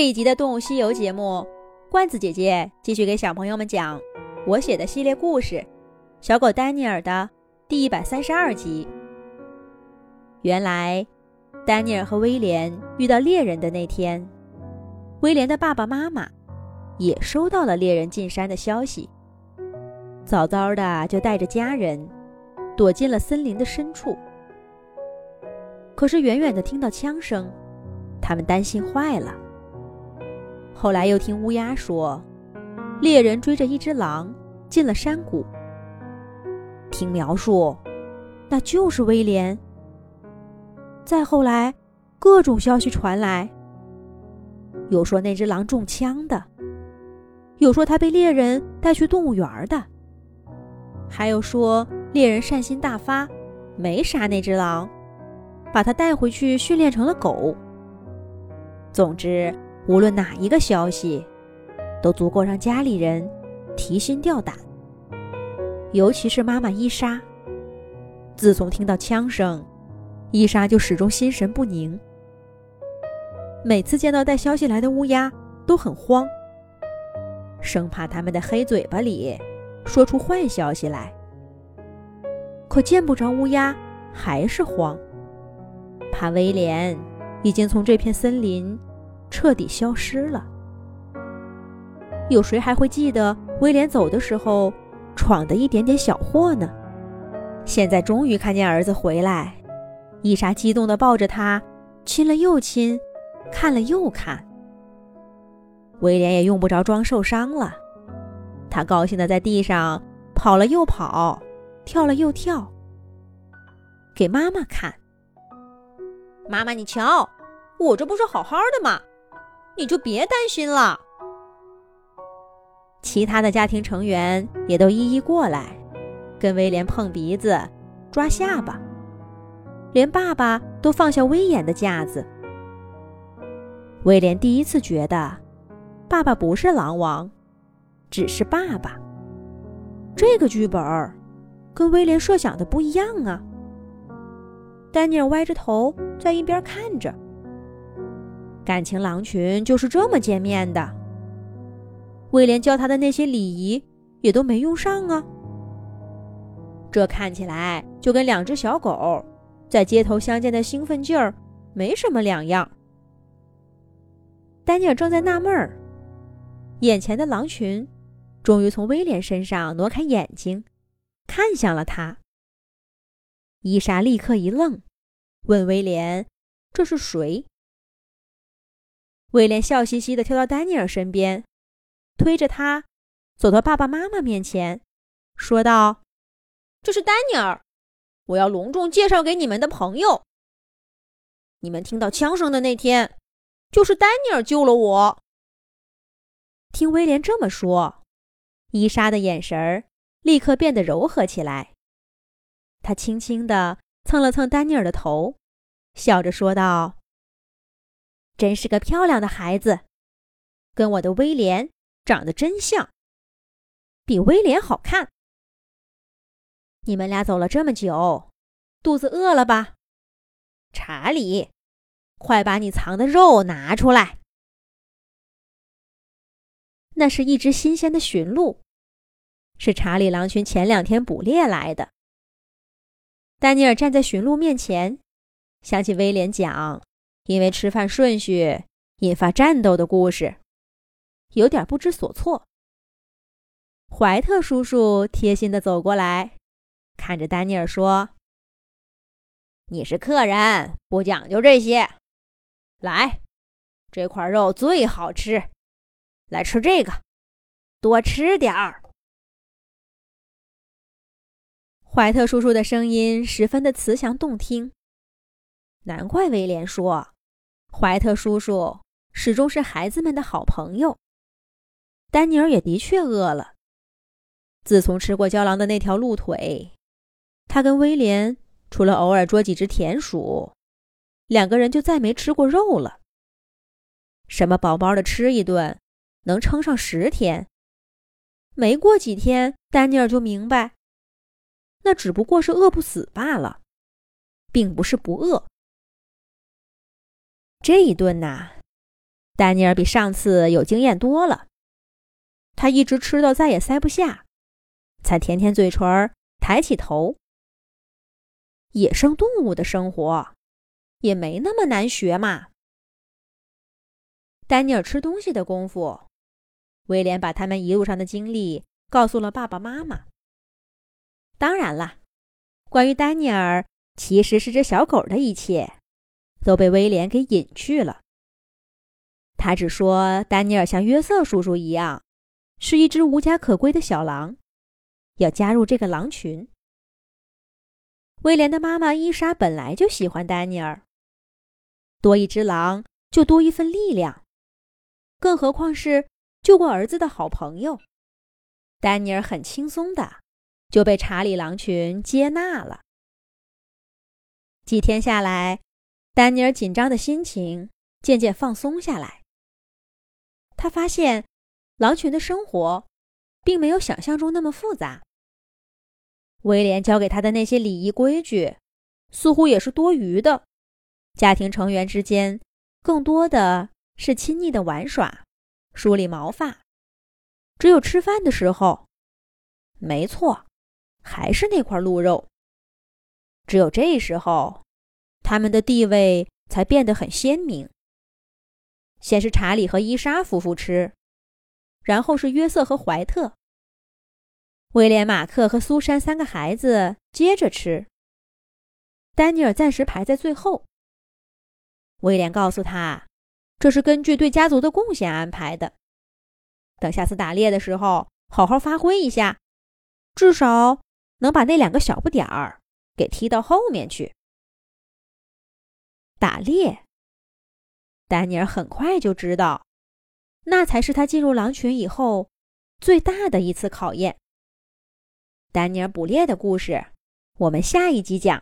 这一集的《动物西游》节目，罐子姐姐继续给小朋友们讲我写的系列故事《小狗丹尼尔》的第一百三十二集。原来，丹尼尔和威廉遇到猎人的那天，威廉的爸爸妈妈也收到了猎人进山的消息，早早的就带着家人躲进了森林的深处。可是，远远的听到枪声，他们担心坏了。后来又听乌鸦说，猎人追着一只狼进了山谷。听描述，那就是威廉。再后来，各种消息传来，有说那只狼中枪的，有说他被猎人带去动物园的，还有说猎人善心大发，没杀那只狼，把他带回去训练成了狗。总之。无论哪一个消息，都足够让家里人提心吊胆。尤其是妈妈伊莎，自从听到枪声，伊莎就始终心神不宁。每次见到带消息来的乌鸦，都很慌，生怕他们的黑嘴巴里说出坏消息来。可见不着乌鸦，还是慌，怕威廉已经从这片森林。彻底消失了。有谁还会记得威廉走的时候闯的一点点小祸呢？现在终于看见儿子回来，伊莎激动地抱着他，亲了又亲，看了又看。威廉也用不着装受伤了，他高兴地在地上跑了又跑，跳了又跳，给妈妈看。妈妈，你瞧，我这不是好好的吗？你就别担心了。其他的家庭成员也都一一过来，跟威廉碰鼻子、抓下巴，连爸爸都放下威严的架子。威廉第一次觉得，爸爸不是狼王，只是爸爸。这个剧本儿跟威廉设想的不一样啊。丹尼尔歪着头在一边看着。感情狼群就是这么见面的。威廉教他的那些礼仪也都没用上啊。这看起来就跟两只小狗在街头相见的兴奋劲儿没什么两样。丹尼尔正在纳闷儿，眼前的狼群终于从威廉身上挪开眼睛，看向了他。伊莎立刻一愣，问威廉：“这是谁？”威廉笑嘻嘻地跳到丹尼尔身边，推着他走到爸爸妈妈面前，说道：“这是丹尼尔，我要隆重介绍给你们的朋友。你们听到枪声的那天，就是丹尼尔救了我。”听威廉这么说，伊莎的眼神儿立刻变得柔和起来。她轻轻地蹭了蹭丹尼尔的头，笑着说道。真是个漂亮的孩子，跟我的威廉长得真像，比威廉好看。你们俩走了这么久，肚子饿了吧？查理，快把你藏的肉拿出来。那是一只新鲜的驯鹿，是查理狼群前两天捕猎来的。丹尼尔站在驯鹿面前，想起威廉讲。因为吃饭顺序引发战斗的故事，有点不知所措。怀特叔叔贴心的走过来，看着丹尼尔说：“你是客人，不讲究这些。来，这块肉最好吃，来吃这个，多吃点儿。”怀特叔叔的声音十分的慈祥动听，难怪威廉说。怀特叔叔始终是孩子们的好朋友。丹尼尔也的确饿了。自从吃过郊狼的那条鹿腿，他跟威廉除了偶尔捉几只田鼠，两个人就再没吃过肉了。什么饱饱的吃一顿，能撑上十天？没过几天，丹尼尔就明白，那只不过是饿不死罢了，并不是不饿。这一顿呐，丹尼尔比上次有经验多了，他一直吃到再也塞不下，才舔舔嘴唇，抬起头。野生动物的生活也没那么难学嘛。丹尼尔吃东西的功夫，威廉把他们一路上的经历告诉了爸爸妈妈。当然了，关于丹尼尔其实是只小狗的一切，都被威廉给隐去了。他只说丹尼尔像约瑟叔叔一样，是一只无家可归的小狼，要加入这个狼群。威廉的妈妈伊莎本来就喜欢丹尼尔，多一只狼就多一份力量。更何况是救过儿子的好朋友，丹尼尔很轻松的就被查理狼群接纳了。几天下来，丹尼尔紧张的心情渐渐放松下来。他发现，狼群的生活并没有想象中那么复杂。威廉教给他的那些礼仪规矩，似乎也是多余的。家庭成员之间，更多的。是亲昵的玩耍，梳理毛发，只有吃饭的时候，没错，还是那块鹿肉。只有这时候，他们的地位才变得很鲜明。先是查理和伊莎夫妇吃，然后是约瑟和怀特，威廉、马克和苏珊三个孩子接着吃。丹尼尔暂时排在最后。威廉告诉他。这是根据对家族的贡献安排的。等下次打猎的时候，好好发挥一下，至少能把那两个小不点儿给踢到后面去。打猎，丹尼尔很快就知道，那才是他进入狼群以后最大的一次考验。丹尼尔捕猎的故事，我们下一集讲。